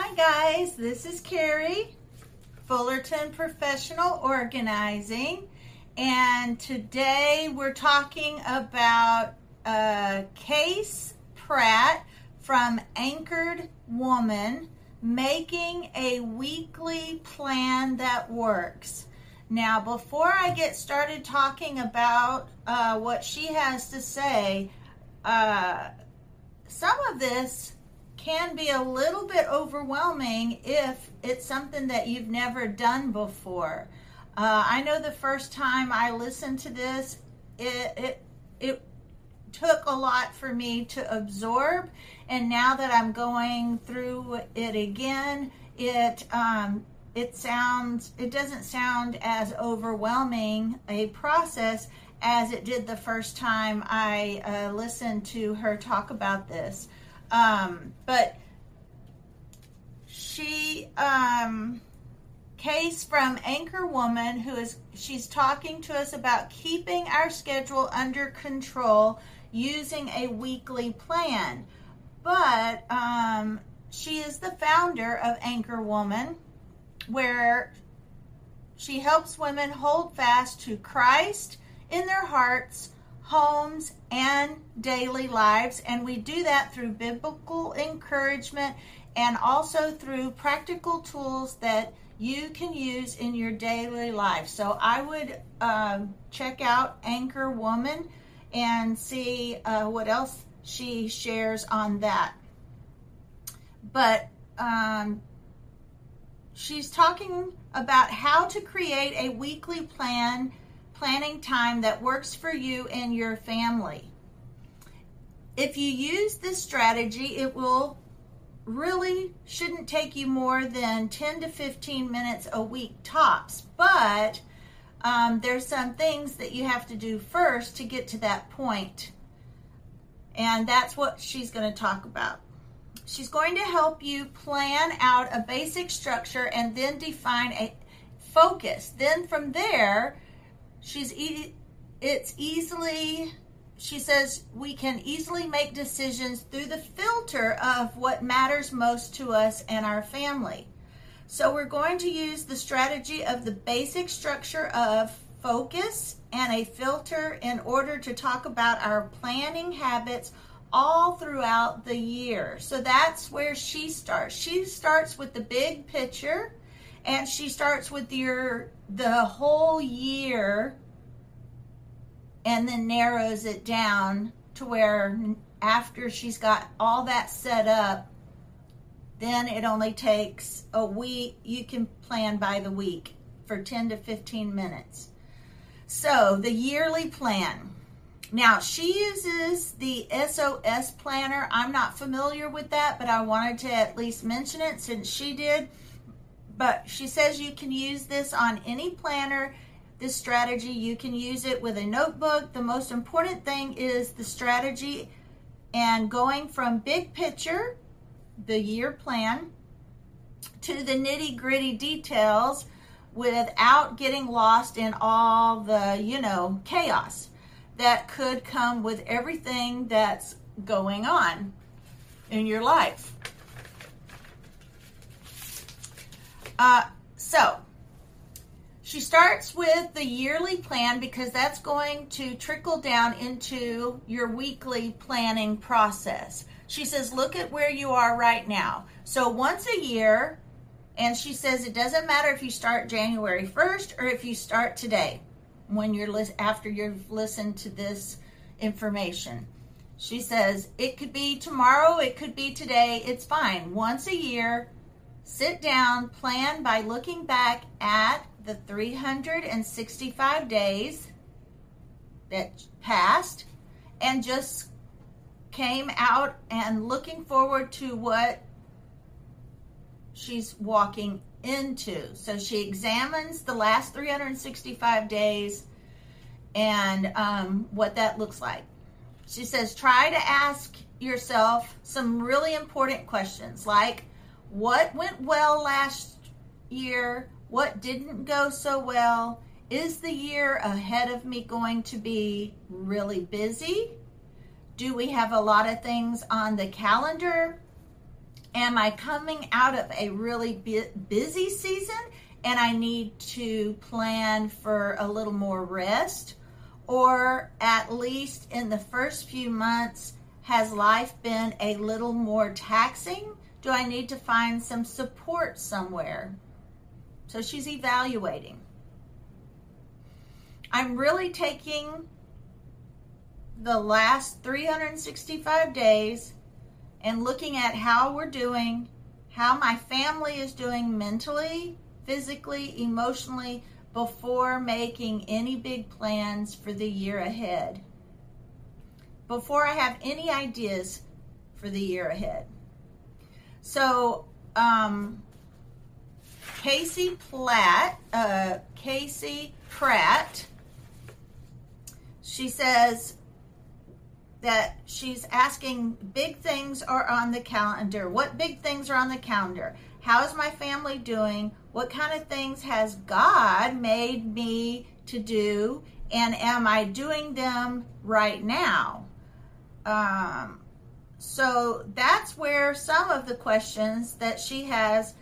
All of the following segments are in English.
Hi guys, this is Carrie, Fullerton Professional Organizing, and today we're talking about Kayse Pratt from Anchored Woman making a weekly plan that works. Now, before I get started talking about uh, what she has to say, uh, some of this can be a little bit overwhelming if it's something that you've never done before. Uh, I know the first time I listened to this, it, it it took a lot for me to absorb, and now that I'm going through it again, it um, it sounds it doesn't sound as overwhelming a process as it did the first time I uh, listened to her talk about this. Um, but she, um, Kayse from Anchor Woman, who is she's talking to us about keeping our schedule under control using a weekly plan. But um, she is the founder of Anchor Woman, where she helps women hold fast to Christ in their hearts homes, and daily lives. And we do that through biblical encouragement and also through practical tools that you can use in your daily life. So I would um, check out Anchor Woman and see uh, what else she shares on that. But um, she's talking about how to create a weekly plan planning time that works for you and your family. If you use this strategy, it will really shouldn't take you more than 10 to 15 minutes a week tops. But um, there's some things that you have to do first to get to that point. And that's what she's going to talk about. She's going to help you plan out a basic structure and then define a focus. Then from there, she's e- it's easily she says we can easily make decisions through the filter of what matters most to us and our family. So we're going to use the strategy of the basic structure of focus and a filter in order to talk about our planning habits all throughout the year. So that's where she starts. She starts with the big picture and she starts with your the whole year and then narrows it down to where after she's got all that set up then it only takes a week you can plan by the week for 10 to 15 minutes. So the yearly plan. Now she uses the sos planner. I'm not familiar with that but i wanted to at least mention it since she did but she says you can use this on any planner. This strategy, you can use it with a notebook. The most important thing is the strategy and going from big picture, the year plan, to the nitty gritty details without getting lost in all the, you know, chaos that could come with everything that's going on in your life. Uh, so, she starts with the yearly plan because that's going to trickle down into your weekly planning process. She says, Look at where you are right now. So, once a year, and she says it doesn't matter if you start January 1st or if you start today when you're li- after you've listened to this information. She says it could be tomorrow, it could be today, it's fine. Once a year, Sit down, plan by looking back at the 365 days that passed and just came out and looking forward to what she's walking into. So she examines the last 365 days and um, what that looks like. She says, try to ask yourself some really important questions like, what went well last year, what didn't go so well. Is the year ahead of me going to be really busy? Do we have a lot of things on the calendar? Am I coming out of a really busy season and I need to plan for a little more rest? Or at least in the first few months, has life been a little more taxing? Do I need to find some support somewhere? So she's evaluating. I'm really taking the last 365 days and looking at how we're doing, how my family is doing mentally, physically, emotionally, before making any big plans for the year ahead. Before I have any ideas for the year ahead. So, um, Kayse Platt, uh, Kayse Pratt, she says, that she's asking big things are on the calendar. What big things are on the calendar? How is my family doing? What kind of things has God made me to do? And am I doing them right now? Um, so that's where some of the questions that she has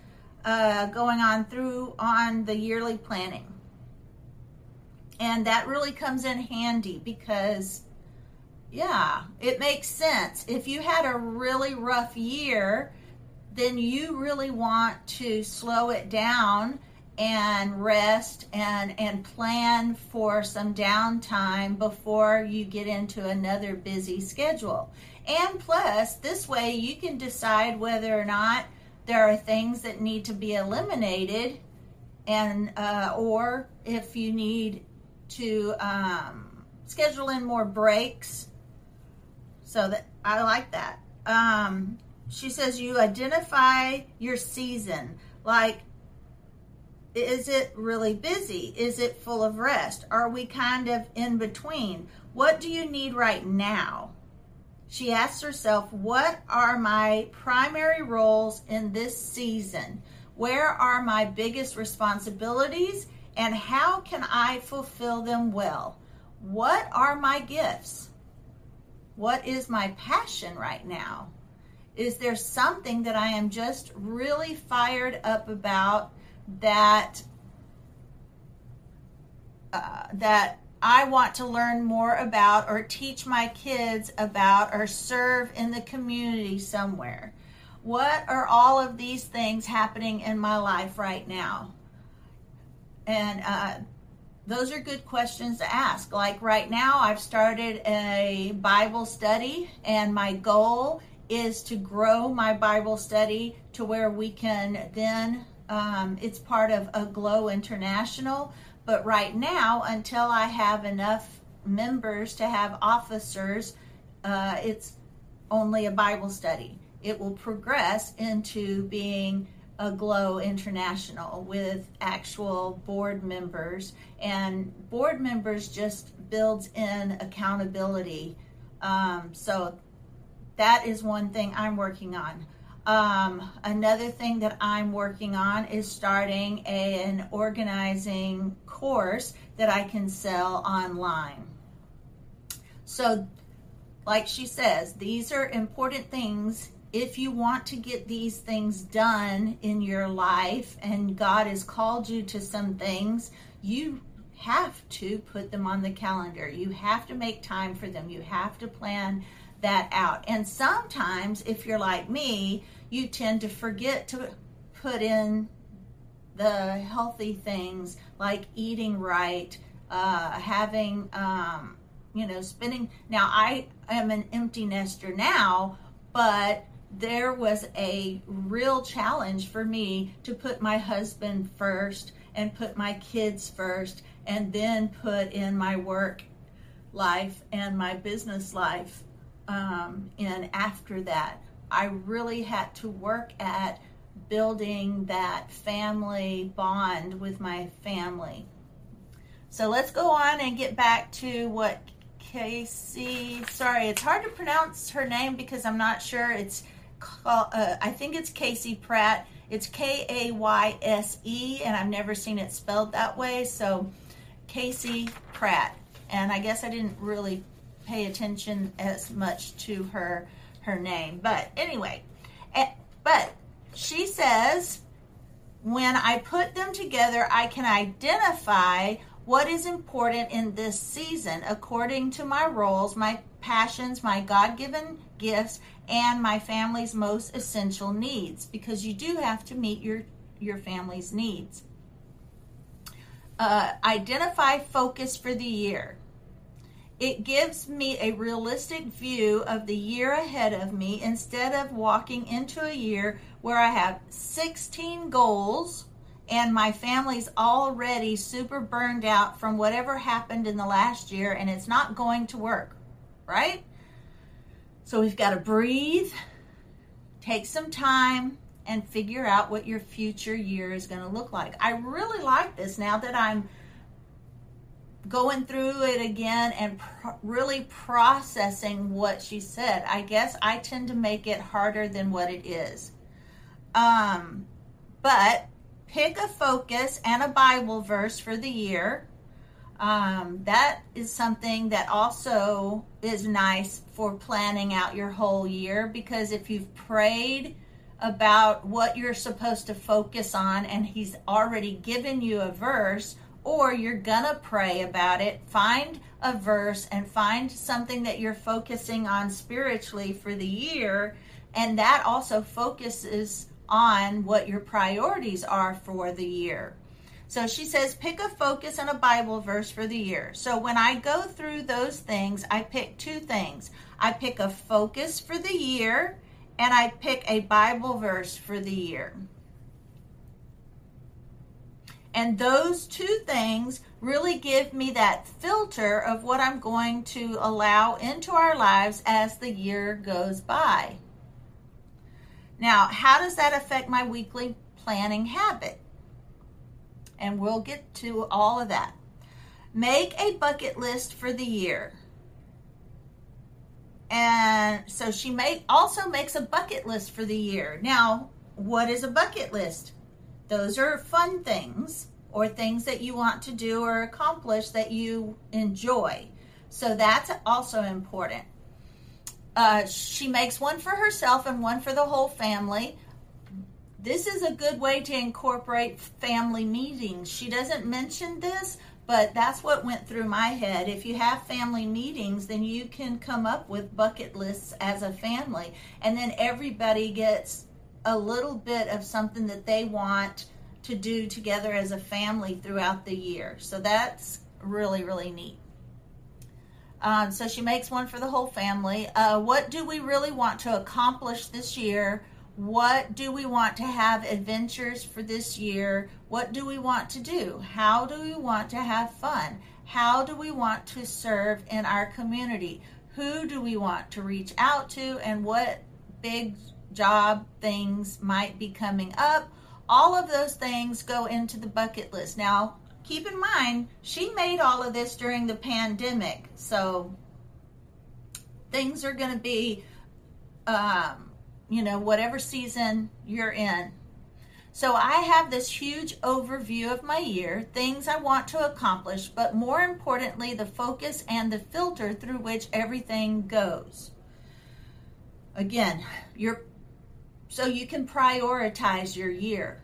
uh, going on through on the yearly planning. And that really comes in handy because yeah, it makes sense. If you had a really rough year, then you really want to slow it down and rest and and plan for some downtime before you get into another busy schedule. And plus, this way you can decide whether or not there are things that need to be eliminated, and uh, or if you need to um, schedule in more breaks so that I like that. Um, she says you identify your season. Like, is it really busy? Is it full of rest? Are we kind of in between? What do you need right now? She asks herself, What are my primary roles in this season? Where are my biggest responsibilities? And how can I fulfill them well? What are my gifts? What is my passion right now? Is there something that I am just really fired up about that uh, that I want to learn more about or teach my kids about or serve in the community somewhere? What are all of these things happening in my life right now? And uh, those are good questions to ask. Like right now, I've started a Bible study, and my goal is to grow my Bible study to where we can then, um, it's part of Aglow International. But right now, until I have enough members to have officers, uh, it's only a Bible study. It will progress into being Aglow International with actual board members, and board members just builds in accountability. Um, so that is one thing I'm working on. Um, another thing that I'm working on is starting a, an organizing course that I can sell online. So, like she says, these are important things if you want to get these things done in your life and God has called you to some things, you have to put them on the calendar. You have to make time for them. You have to plan that out. And sometimes, if you're like me, you tend to forget to put in the healthy things like eating right, uh, having, um, you know, spending. Now, I am an empty nester now, but there was a real challenge for me to put my husband first and put my kids first and then put in my work life and my business life um, in after that. I really had to work at building that family bond with my family. So let's go on and get back to what Kayse, sorry, it's hard to pronounce her name because I'm not sure it's call, uh, I think it's Kayse Pratt. It's K A Y S E, and I've never seen it spelled that way. So, Kayse Pratt. And I guess I didn't really pay attention as much to her her name. But anyway, But she says, when I put them together, I can identify what is important in this season according to my roles, my passions, my God given gifts, and my family's most essential needs because you do have to meet your, your family's needs. Uh, identify focus for the year. It gives me a realistic view of the year ahead of me instead of walking into a year where I have 16 goals and my family's already super burned out from whatever happened in the last year and it's not going to work, right? So we've got to breathe, take some time, and figure out what your future year is going to look like. I really like this now that I'm going through it again and pro- really processing what she said. I guess I tend to make it harder than what it is. Um, but pick a focus and a Bible verse for the year. Um, that is something that also is nice for planning out your whole year because if you've prayed about what you're supposed to focus on and he's already given you a verse, or you're gonna pray about it, find a verse and find something that you're focusing on spiritually for the year, and that also focuses on what your priorities are for the year. So she says, pick a focus and a Bible verse for the year. So when I go through those things, I pick two things. I pick a focus for the year and I pick a Bible verse for the year. And those two things really give me that filter of what I'm going to allow into our lives as the year goes by. Now, how does that affect my weekly planning habit? And we'll get to all of that. Make a bucket list for the year. And so she make, also makes a bucket list for the year. Now, what is a bucket list? Those are fun things or things that you want to do or accomplish that you enjoy. So that's also important. Uh, she makes one for herself and one for the whole family. This is a good way to incorporate family meetings. She doesn't mention this, but that's what went through my head. If you have family meetings, then you can come up with bucket lists as a family, and then everybody gets a little bit of something that they want to do together as a family throughout the year. So that's really, really neat. Um, so she makes one for the whole family. Uh, what do we really want to accomplish this year? What do we want to have adventures for this year? What do we want to do? How do we want to have fun? How do we want to serve in our community? Who do we want to reach out to? And what big job things might be coming up? All of those things go into the bucket list. Now, keep in mind, she made all of this during the pandemic. So things are going to be, um, you know, whatever season you're in. So I have this huge overview of my year, things I want to accomplish, but more importantly, the focus and the filter through which everything goes. Again, you're so you can prioritize your year.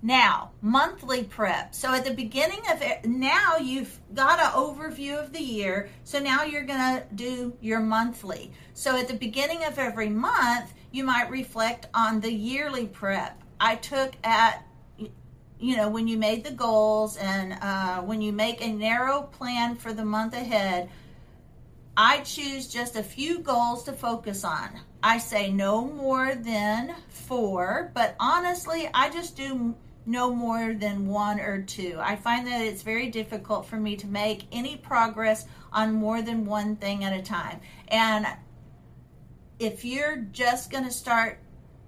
Now, monthly prep. So at the beginning of it, now you've got an overview of the year. So now you're going to do your monthly. So at the beginning of every month, you might reflect on the yearly prep. I took at, you know, when you made the goals and uh, when you make a narrow plan for the month ahead, I choose just a few goals to focus on. I say no more than four, but honestly, I just do no more than one or two. I find that it's very difficult for me to make any progress on more than one thing at a time. And if you're just going to start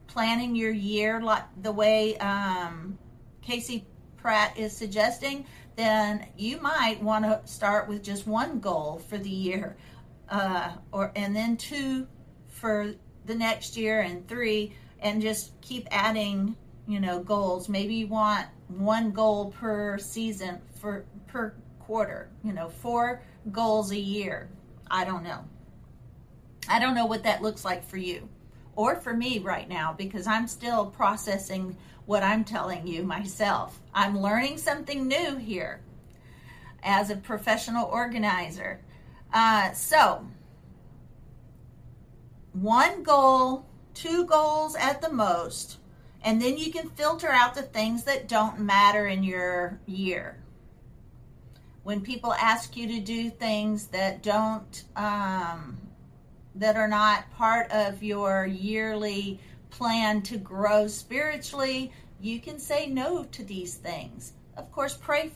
planning your year like the way um, Kayse Pratt is suggesting, then you might want to start with just one goal for the year, uh, or and then two for the next year, and three, and just keep adding you know goals maybe you want one goal per season for per quarter you know four goals a year i don't know i don't know what that looks like for you or for me right now because I'm still processing what I'm telling you myself. I'm learning something new here as a professional organizer. Uh, so, one goal, two goals at the most, and then you can filter out the things that don't matter in your year. When people ask you to do things that don't, um, that are not part of your yearly plan to grow spiritually, you can say no to these things. Of course, pray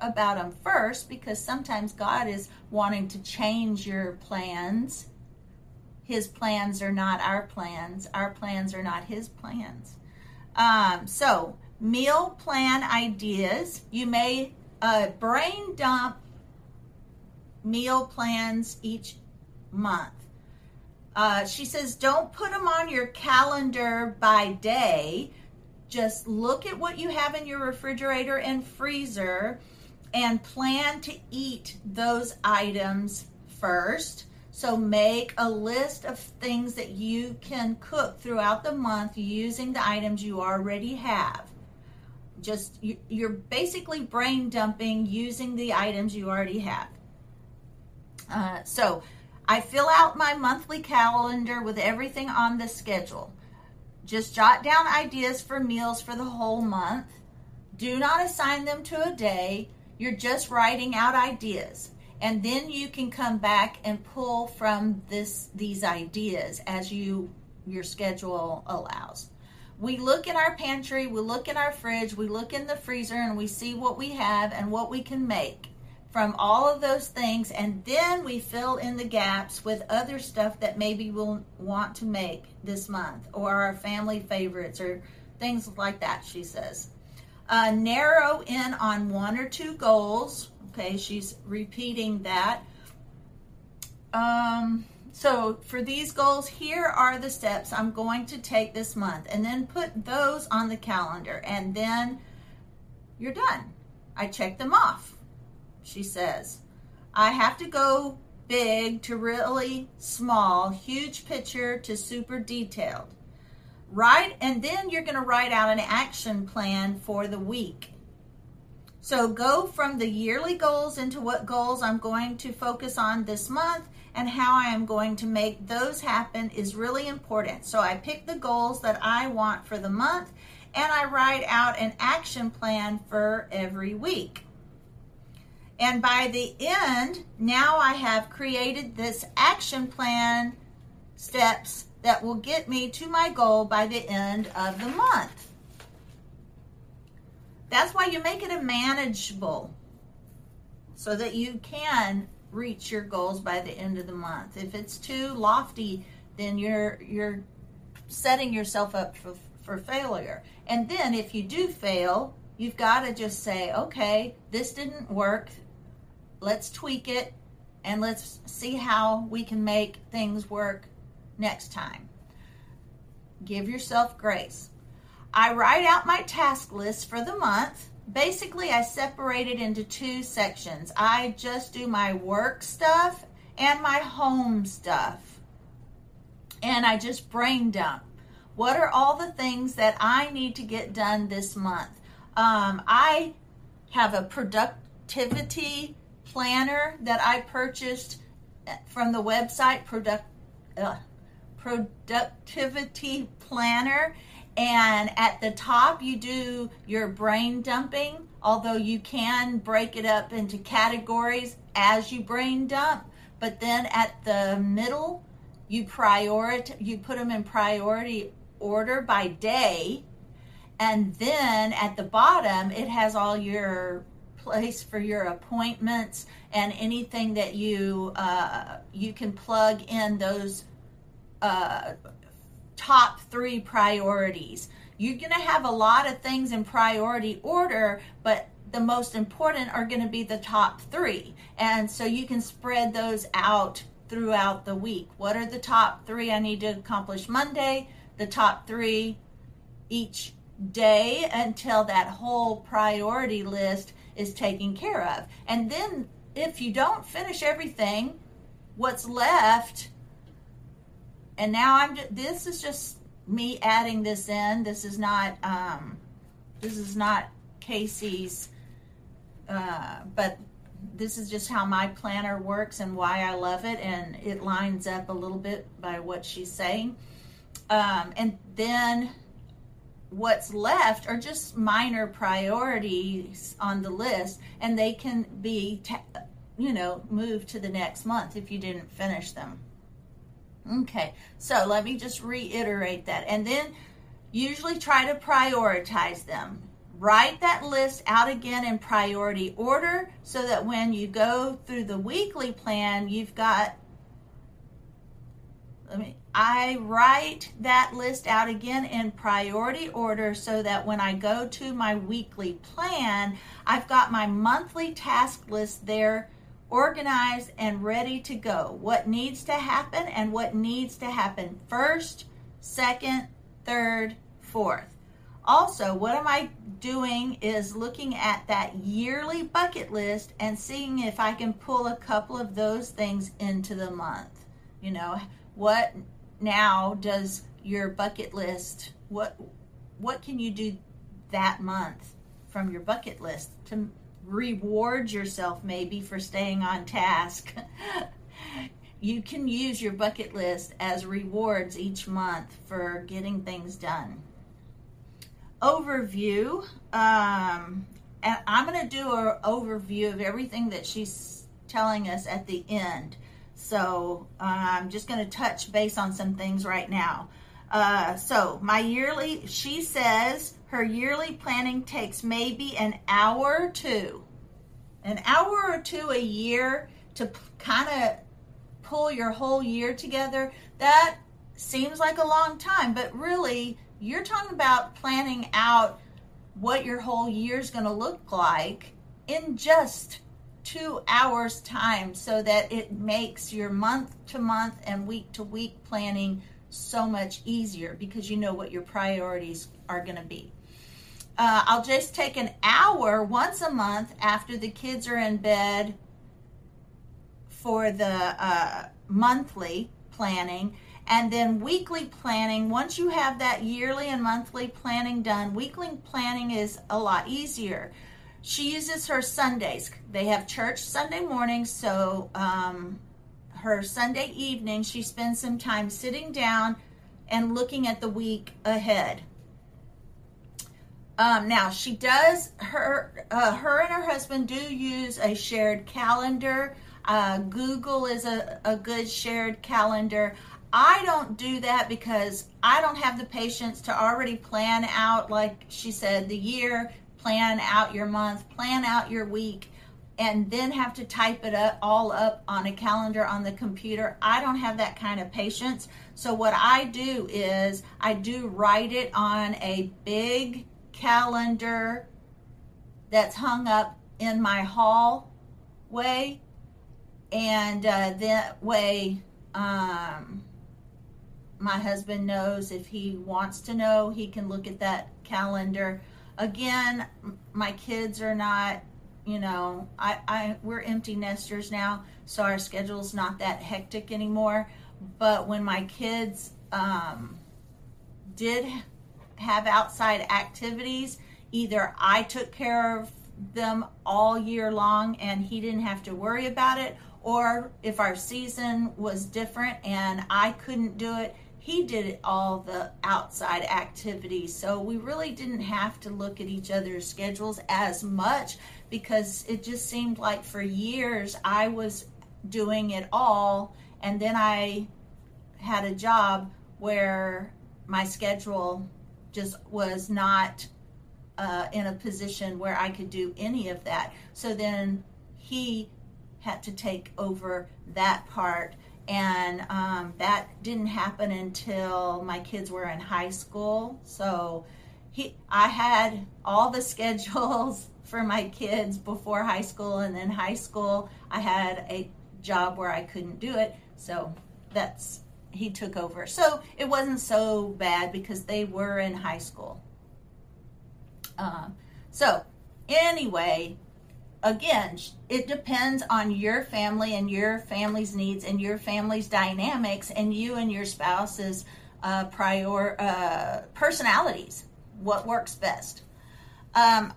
about them first because sometimes God is wanting to change your plans. His plans are not our plans, our plans are not His plans. Um, so, meal plan ideas. You may uh, brain dump meal plans each month. Uh, she says, don't put them on your calendar by day. Just look at what you have in your refrigerator and freezer and plan to eat those items first. So make a list of things that you can cook throughout the month using the items you already have. Just you're basically brain dumping using the items you already have. Uh, so I fill out my monthly calendar with everything on the schedule. Just jot down ideas for meals for the whole month. Do not assign them to a day. You're just writing out ideas. And then you can come back and pull from this these ideas as you your schedule allows. We look in our pantry, we look in our fridge, we look in the freezer and we see what we have and what we can make from all of those things, and then we fill in the gaps with other stuff that maybe we'll want to make this month, or our family favorites, or things like that, she says. Uh, narrow in on one or two goals. Okay, she's repeating that. Um, so for these goals, here are the steps I'm going to take this month, and then put those on the calendar, and then you're done. I check them off she says. I have to go big to really small, huge picture to super detailed. Write, and then you're going to write out an action plan for the week. So go from the yearly goals into what goals I'm going to focus on this month and how I am going to make those happen is really important. So I pick the goals that I want for the month and I write out an action plan for every week. And by the end, now I have created this action plan steps that will get me to my goal by the end of the month. That's why you make it a manageable so that you can reach your goals by the end of the month. If it's too lofty, then you're you're setting yourself up for, for failure. And then if you do fail, you've got to just say, okay, this didn't work let's tweak it and let's see how we can make things work next time. Give yourself grace. I write out my task list for the month. Basically, I separate it into two sections. I just do my work stuff and my home stuff. And I just brain dump. What are all the things that I need to get done this month? Um, I have a productivity planner that I purchased from the website Product uh, Productivity Planner. And at the top, you do your brain dumping, although you can break it up into categories as you brain dump. But then at the middle, you prioritize, you put them in priority order by day. And then at the bottom, it has all your place for your appointments and anything that you uh, you can plug in those uh, top three priorities. You're going to have a lot of things in priority order, but the most important are going to be the top three. And so you can spread those out throughout the week. What are the top three I need to accomplish Monday? The top three each day until that whole priority list is taken care of. And then if you don't finish everything, what's left and now I'm. Just, this is just me adding this in. This is not. Um, this is not Kayse's. Uh, but this is just how my planner works and why I love it, and it lines up a little bit by what she's saying. Um, and then what's left are just minor priorities on the list, and they can be, ta- you know, moved to the next month if you didn't finish them. Okay, so let me just reiterate that. And then usually try to prioritize them. Write that list out again in priority order so that when you go through the weekly plan, you've got let me I write that list out again in priority order so that when I go to my weekly plan, I've got my monthly task list there organized and ready to go. What needs to happen and what needs to happen first, second, third, fourth. Also, what am I doing is looking at that yearly bucket list and seeing if I can pull a couple of those things into the month. You know, what now does your bucket list what what can you do that month from your bucket list to reward yourself maybe for staying on task. You can use your bucket list as rewards each month for getting things done. Overview um, and i'm going to do an overview of everything that she's telling us at the end. So uh, I'm just going to touch base on some things right now. Uh, so my yearly, she says her yearly planning takes maybe an hour or two, an hour or two a year to kind of pull your whole year together. That seems like a long time, but really, you're talking about planning out what your whole year is going to look like in just two hours time so that it makes your month to month and week to week planning so much easier because you know what your priorities are going to be. Uh, I'll just take an hour once a month after the kids are in bed for the uh, monthly planning. And then weekly planning, once you have that yearly and monthly planning done, weekly planning is a lot easier she uses her Sundays. They have church Sunday morning, so um, her Sunday evening, she spends some time sitting down and looking at the week ahead. Um, now she does her uh, her and her husband do use a shared calendar. Uh, Google is a, a good shared calendar. I don't do that because I don't have the patience to already plan out, like she said, the year plan out your month, plan out your week, and then have to type it up all up on a calendar on the computer. I don't have that kind of patience. So what I do is I do write it on a big calendar that's hung up in my hallway, and uh, that way um, my husband knows if he wants to know, he can look at that calendar again, my kids are not, you know, I, I we're empty nesters now, so our schedule's not that hectic anymore. But when my kids um, did have outside activities, either I took care of them all year long and he didn't have to worry about it, or if our season was different and I couldn't do it, he did all the outside activities. So we really didn't have to look at each other's schedules as much because it just seemed like for years I was doing it all. And then I had a job where my schedule just was not uh, in a position where I could do any of that. So then he had to take over that part and um, that didn't happen until my kids were in high school. So he, I had all the schedules for my kids before high school, and then high school, I had a job where I couldn't do it. So that's he took over. So it wasn't so bad because they were in high school. Um, so anyway, again, it depends on your family and your family's needs and your family's dynamics and you and your spouse's uh, prior uh, personalities. What works best? Um,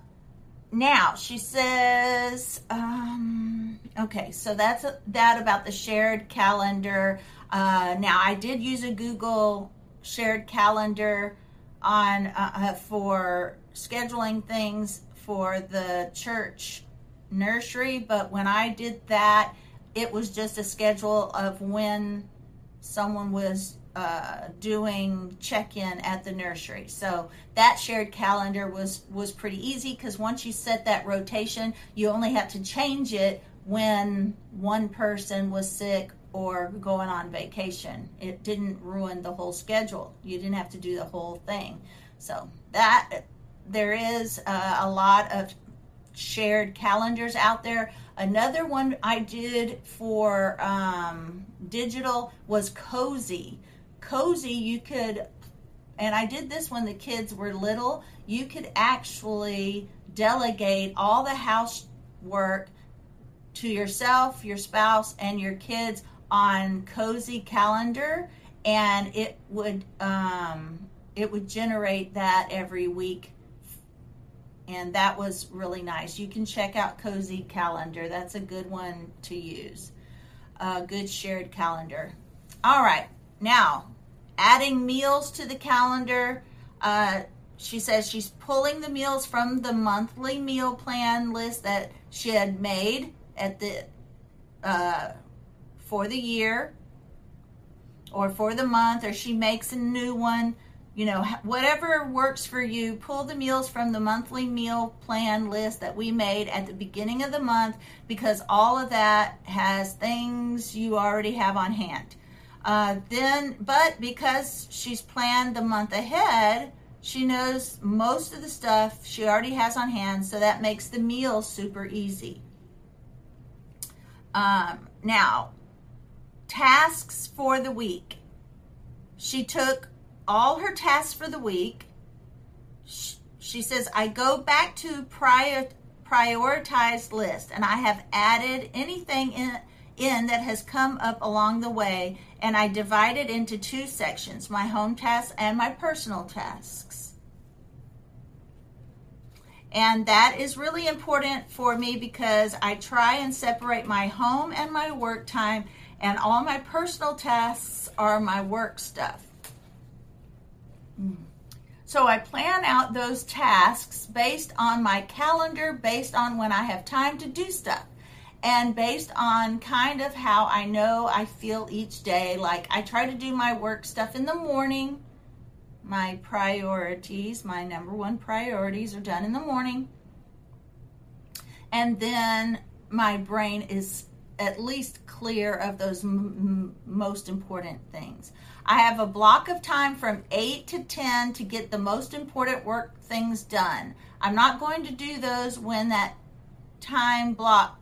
now she says, um, okay, so that's that about the shared calendar. Uh, now I did use a Google shared calendar on uh, uh for scheduling things for the church nursery, but when I did that, it was just a schedule of when someone was uh, doing check-in at the nursery. So that shared calendar was was pretty easy because once you set that rotation, you only have to change it when one person was sick or going on vacation. It didn't ruin the whole schedule. You didn't have to do the whole thing. So that there is uh, a lot of shared calendars out there. Another one I did for um, digital was Cozi. Cozi, you could, and I did this when the kids were little, you could actually delegate all the housework to yourself, your spouse, and your kids on Cozi Calendar, and it would um, it would generate that every week and that was really nice. You can check out Cozi Calendar. That's a good one to use. A good shared calendar. All right, now adding meals to the calendar. Uh, she says she's pulling the meals from the monthly meal plan list that she had made at the uh, for the year or for the month, or she makes a new one you know, whatever works for you, pull the meals from the monthly meal plan list that we made at the beginning of the month because all of that has things you already have on hand. Uh, then, but because she's planned the month ahead, she knows most of the stuff she already has on hand, so that makes the meal super easy. Um, now, tasks for the week. She took all her tasks for the week. She says, I go back to prior, prioritized list and I have added anything in, in that has come up along the way and I divide it into two sections, my home tasks and my personal tasks. And that is really important for me because I try and separate my home and my work time, and all my personal tasks are my work stuff. So I plan out those tasks based on my calendar, based on when I have time to do stuff, and based on kind of how I know I feel each day. Like I try to do my work stuff in the morning. My priorities, my number one priorities are done in the morning. And then my brain is at least clear of those m- most important things. I have a block of time from 8 to 10 to get the most important work things done. I'm not going to do those when that time block,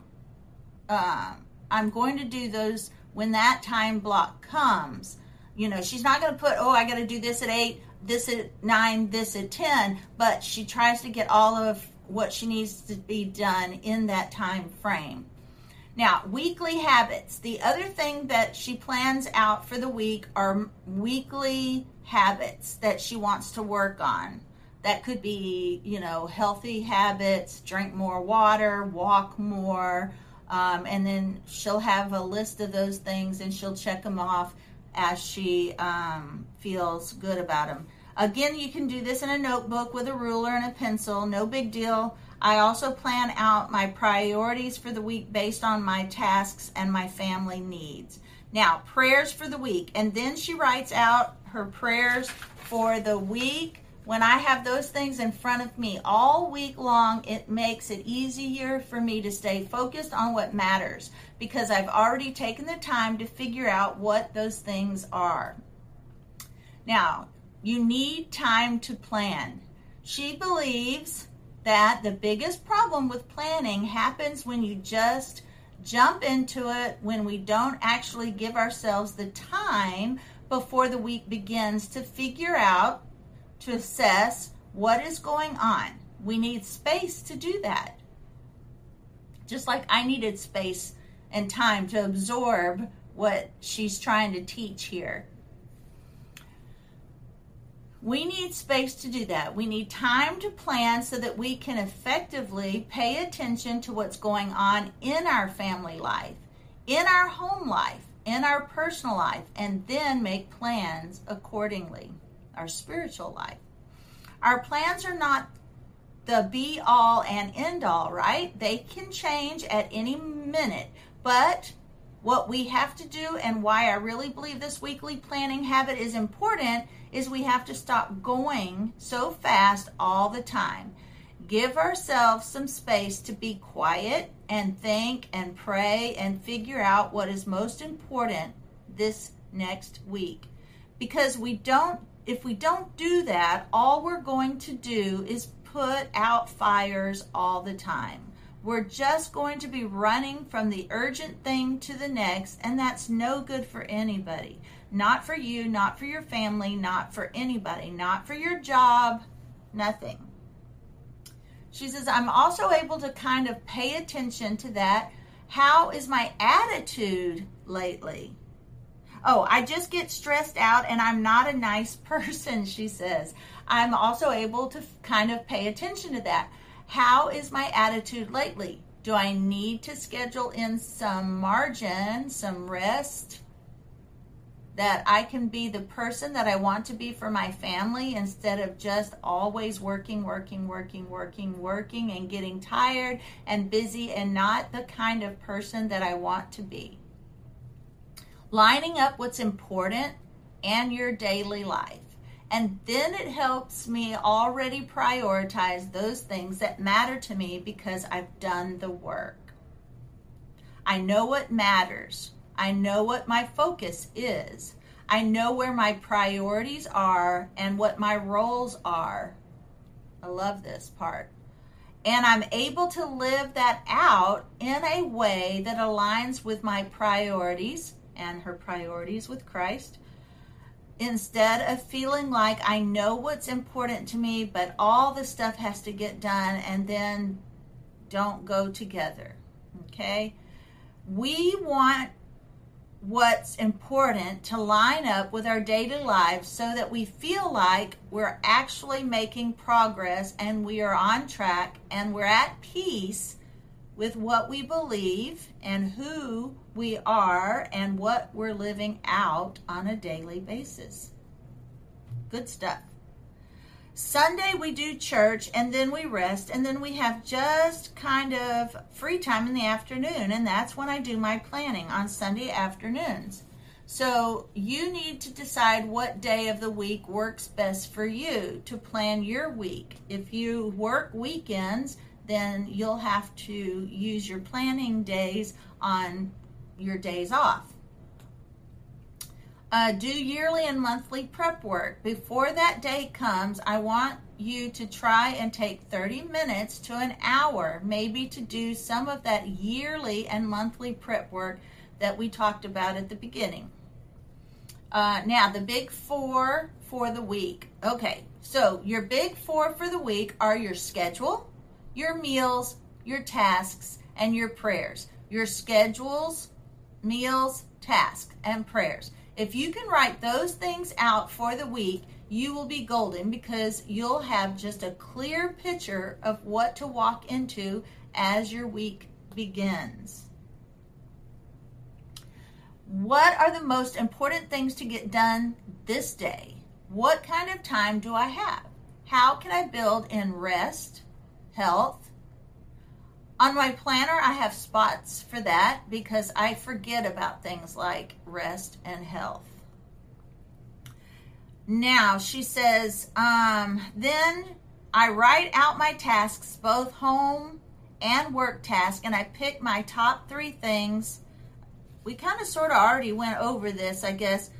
uh, I'm going to do those when that time block comes. You know, she's not going to put, oh, I got to do this at 8, this at 9, this at 10, but she tries to get all of what she needs to be done in that time frame. Now, weekly habits. The other thing that she plans out for the week are weekly habits that she wants to work on. That could be, you know, healthy habits, drink more water, walk more, um, and then she'll have a list of those things and she'll check them off as she um, feels good about them. Again, you can do this in a notebook with a ruler and a pencil, no big deal. I also plan out my priorities for the week based on my tasks and my family needs. Now, prayers for the week. And then she writes out her prayers for the week. When I have those things in front of me all week long, it makes it easier for me to stay focused on what matters because I've already taken the time to figure out what those things are. Now, you need time to plan. She believes that the biggest problem with planning happens when you just jump into it, when we don't actually give ourselves the time before the week begins to figure out, to assess what is going on. We need space to do that. Just like I needed space and time to absorb what she's trying to teach here. We need space to do that. We need time to plan so that we can effectively pay attention to what's going on in our family life, in our home life, in our personal life, and then make plans accordingly. Our spiritual life. Our plans are not the be all and end all, right? They can change at any minute. But what we have to do, and why I really believe this weekly planning habit is important, is we have to stop going so fast all the time. Give ourselves some space to be quiet and think and pray and figure out what is most important this next week. Because we don't, if we don't do that, all we're going to do is put out fires all the time. We're just going to be running from the urgent thing to the next, and that's no good for anybody. Not for you, not for your family, not for anybody, not for your job, nothing. She says, I'm also able to kind of pay attention to that. How is my attitude lately? Oh, I just get stressed out and I'm not a nice person, she says. I'm also able to kind of pay attention to that. How is my attitude lately? Do I need to schedule in some margin, some rest? that I can be the person that I want to be for my family instead of just always working, working, working, working, working, and getting tired and busy and not the kind of person that I want to be. Lining up what's important and your daily life. And then it helps me already prioritize those things that matter to me because I've done the work. I know what matters. I know what my focus is. I know where my priorities are and what my roles are. I love this part. And I'm able to live that out in a way that aligns with my priorities and her priorities with Christ instead of feeling like I know what's important to me, but all the stuff has to get done and then don't go together. Okay? We want what's important to line up with our daily lives so that we feel like we're actually making progress and we are on track and we're at peace with what we believe and who we are and what we're living out on a daily basis. Good stuff. Sunday we do church and then we rest and then we have just kind of free time in the afternoon and that's when I do my planning on Sunday afternoons. So you need to decide what day of the week works best for you to plan your week. If you work weekends, then you'll have to use your planning days on your days off. Uh, do yearly and monthly prep work. Before that day comes, I want you to try and take 30 minutes to an hour, maybe to do some of that yearly and monthly prep work that we talked about at the beginning. Uh, now, the big four for the week. Okay, so your big four for the week are your schedule, your meals, your tasks, and your prayers. Your schedules, meals, tasks, and prayers. If you can write those things out for the week, you will be golden because you'll have just a clear picture of what to walk into as your week begins. What are the most important things to get done this day? What kind of time do I have? How can I build in rest, health, on my planner, I have spots for that because I forget about things like rest and health. Now, she says, um, then I write out my tasks, both home and work tasks, and I pick my top three things. We kind of sort of already went over this, I guess.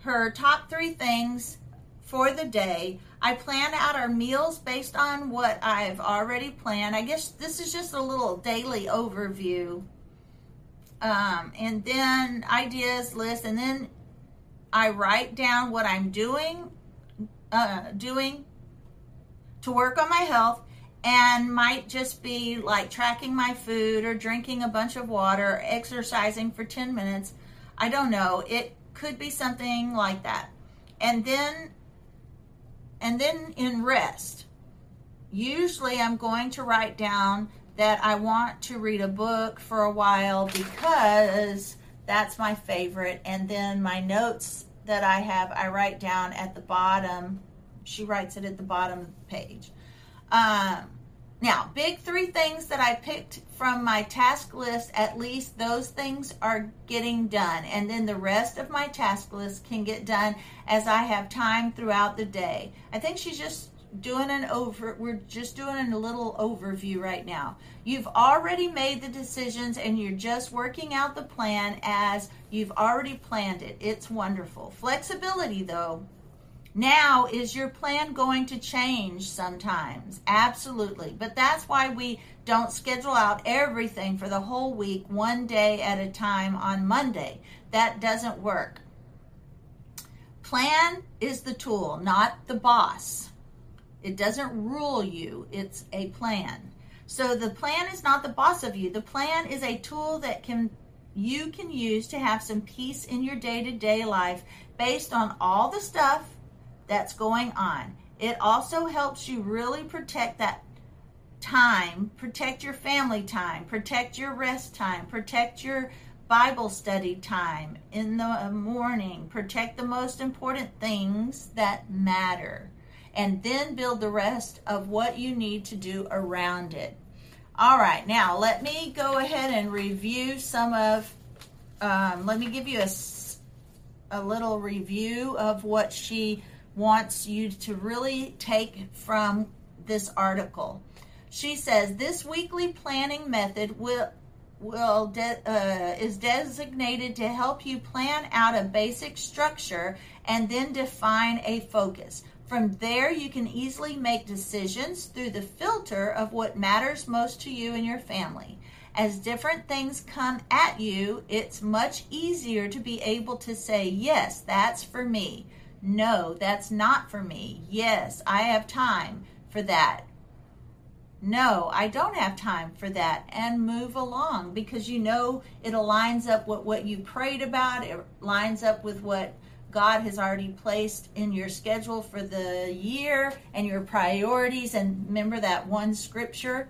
Her top three things for the day. I plan out our meals based on what I've already planned. I guess this is just a little daily overview. Um, and then ideas list, and then I write down what I'm doing, uh, doing to work on my health, and might just be like tracking my food or drinking a bunch of water, exercising for 10 minutes. I don't know. It could be something like that. And then and then in rest. Usually I'm going to write down that I want to read a book for a while because that's my favorite and then my notes that I have I write down at the bottom. She writes it at the bottom of the page. Um, now, big three things that I picked from my task list, at least those things are getting done. And then the rest of my task list can get done as I have time throughout the day. I think she's just doing an over we're just doing a little overview right now. You've already made the decisions and you're just working out the plan as you've already planned it. It's wonderful. Flexibility though, now, is your plan going to change sometimes? Absolutely. But that's why we don't schedule out everything for the whole week, one day at a time on Monday. That doesn't work. Plan is the tool, not the boss. It doesn't rule you, it's a plan. So the plan is not the boss of you. The plan is a tool that can you can use to have some peace in your day-to-day life based on all the stuff that's going on. It also helps you really protect that time, protect your family time, protect your rest time, protect your Bible study time in the morning, protect the most important things that matter, and then build the rest of what you need to do around it. All right, now let me go ahead and review some of, um, let me give you a, a little review of what she wants you to really take from this article. She says this weekly planning method will will de- uh, is designated to help you plan out a basic structure and then define a focus. From there, you can easily make decisions through the filter of what matters most to you and your family. As different things come at you, it's much easier to be able to say, Yes, that's for me. No, that's not for me. Yes, I have time for that. No, I don't have time for that. And move along because you know it aligns up with what you prayed about. It lines up with what God has already placed in your schedule for the year and your priorities. And remember that one scripture.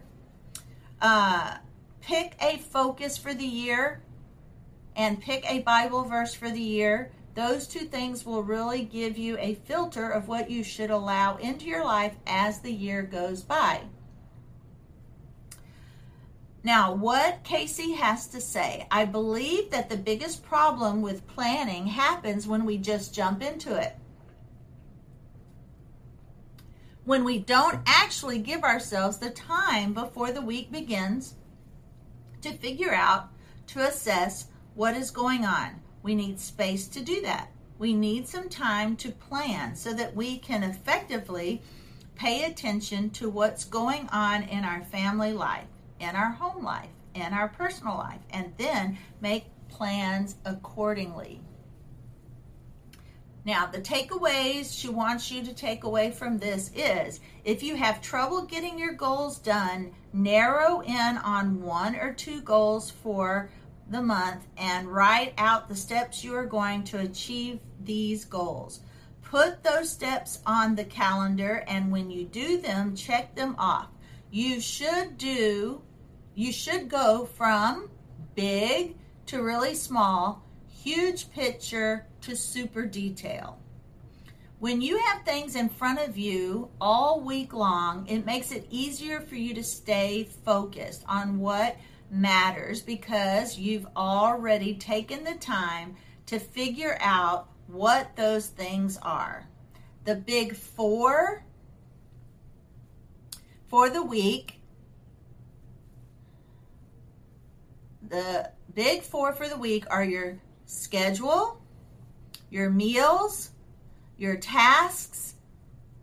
Uh, pick a focus for the year and pick a Bible verse for the year those two things will really give you a filter of what you should allow into your life as the year goes by. Now, what Kayse has to say, I believe that the biggest problem with planning happens when we just jump into it. When we don't actually give ourselves the time before the week begins to figure out, to assess what is going on we need space to do that. We need some time to plan so that we can effectively pay attention to what's going on in our family life, in our home life, in our personal life, and then make plans accordingly. Now, the takeaways she wants you to take away from this is if you have trouble getting your goals done, narrow in on one or two goals for the month and write out the steps you are going to achieve these goals. Put those steps on the calendar and when you do them, check them off. You should do, you should go from big to really small, huge picture to super detail. When you have things in front of you all week long, it makes it easier for you to stay focused on what matters because you've already taken the time to figure out what those things are. The big four for the week, the big four for the week are your schedule, your meals, your tasks,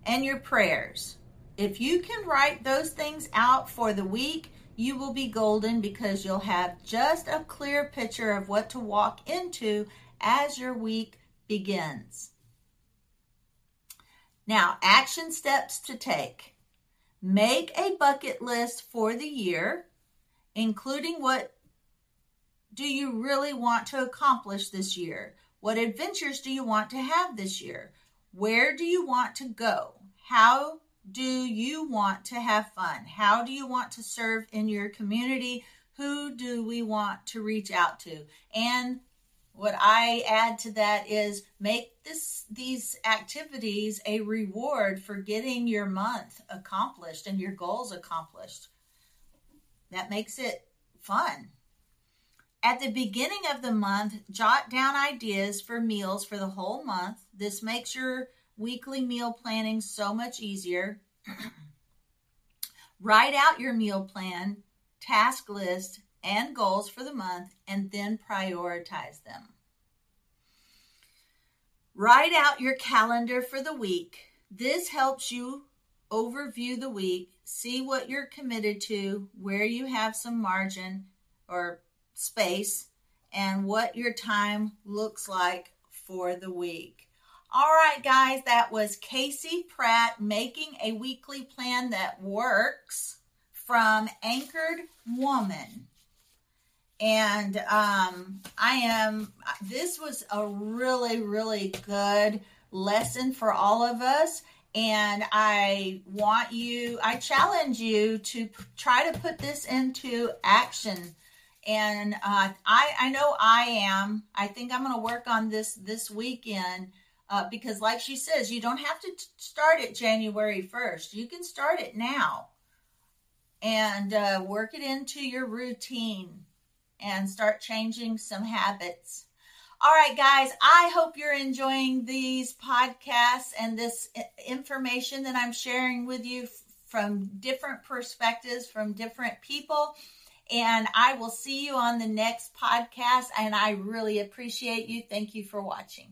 and your prayers. If you can write those things out for the week, you will be golden because you'll have just a clear picture of what to walk into as your week begins. Now, action steps to take. Make a bucket list for the year, including what do you really want to accomplish this year? What adventures do you want to have this year? Where do you want to go? How do you want to have fun? How do you want to serve in your community? Who do we want to reach out to? And what I add to that is make this these activities a reward for getting your month accomplished and your goals accomplished. That makes it fun. At the beginning of the month, jot down ideas for meals for the whole month. This makes your weekly meal planning so much easier. Write out your meal plan, task list, and goals for the month, and then prioritize them. Write out your calendar for the week. This helps you overview the week, see what you're committed to, where you have some margin or space, and what your time looks like for the week. All right, guys, that was Kayse Pratt making a weekly plan that works from Anchored Women. And um, I am, this was a really, really good lesson for all of us. And I want you, I challenge you to p- try to put this into action. And uh, I, I know I am. I think I'm going to work on this this weekend uh, because, like she says, you don't have to t- start it January 1st. You can start it now and uh, work it into your routine and start changing some habits. All right, guys, I hope you're enjoying these podcasts and this information that I'm sharing with you from different perspectives, from different people. And I will see you on the next podcast. And I really appreciate you. Thank you for watching.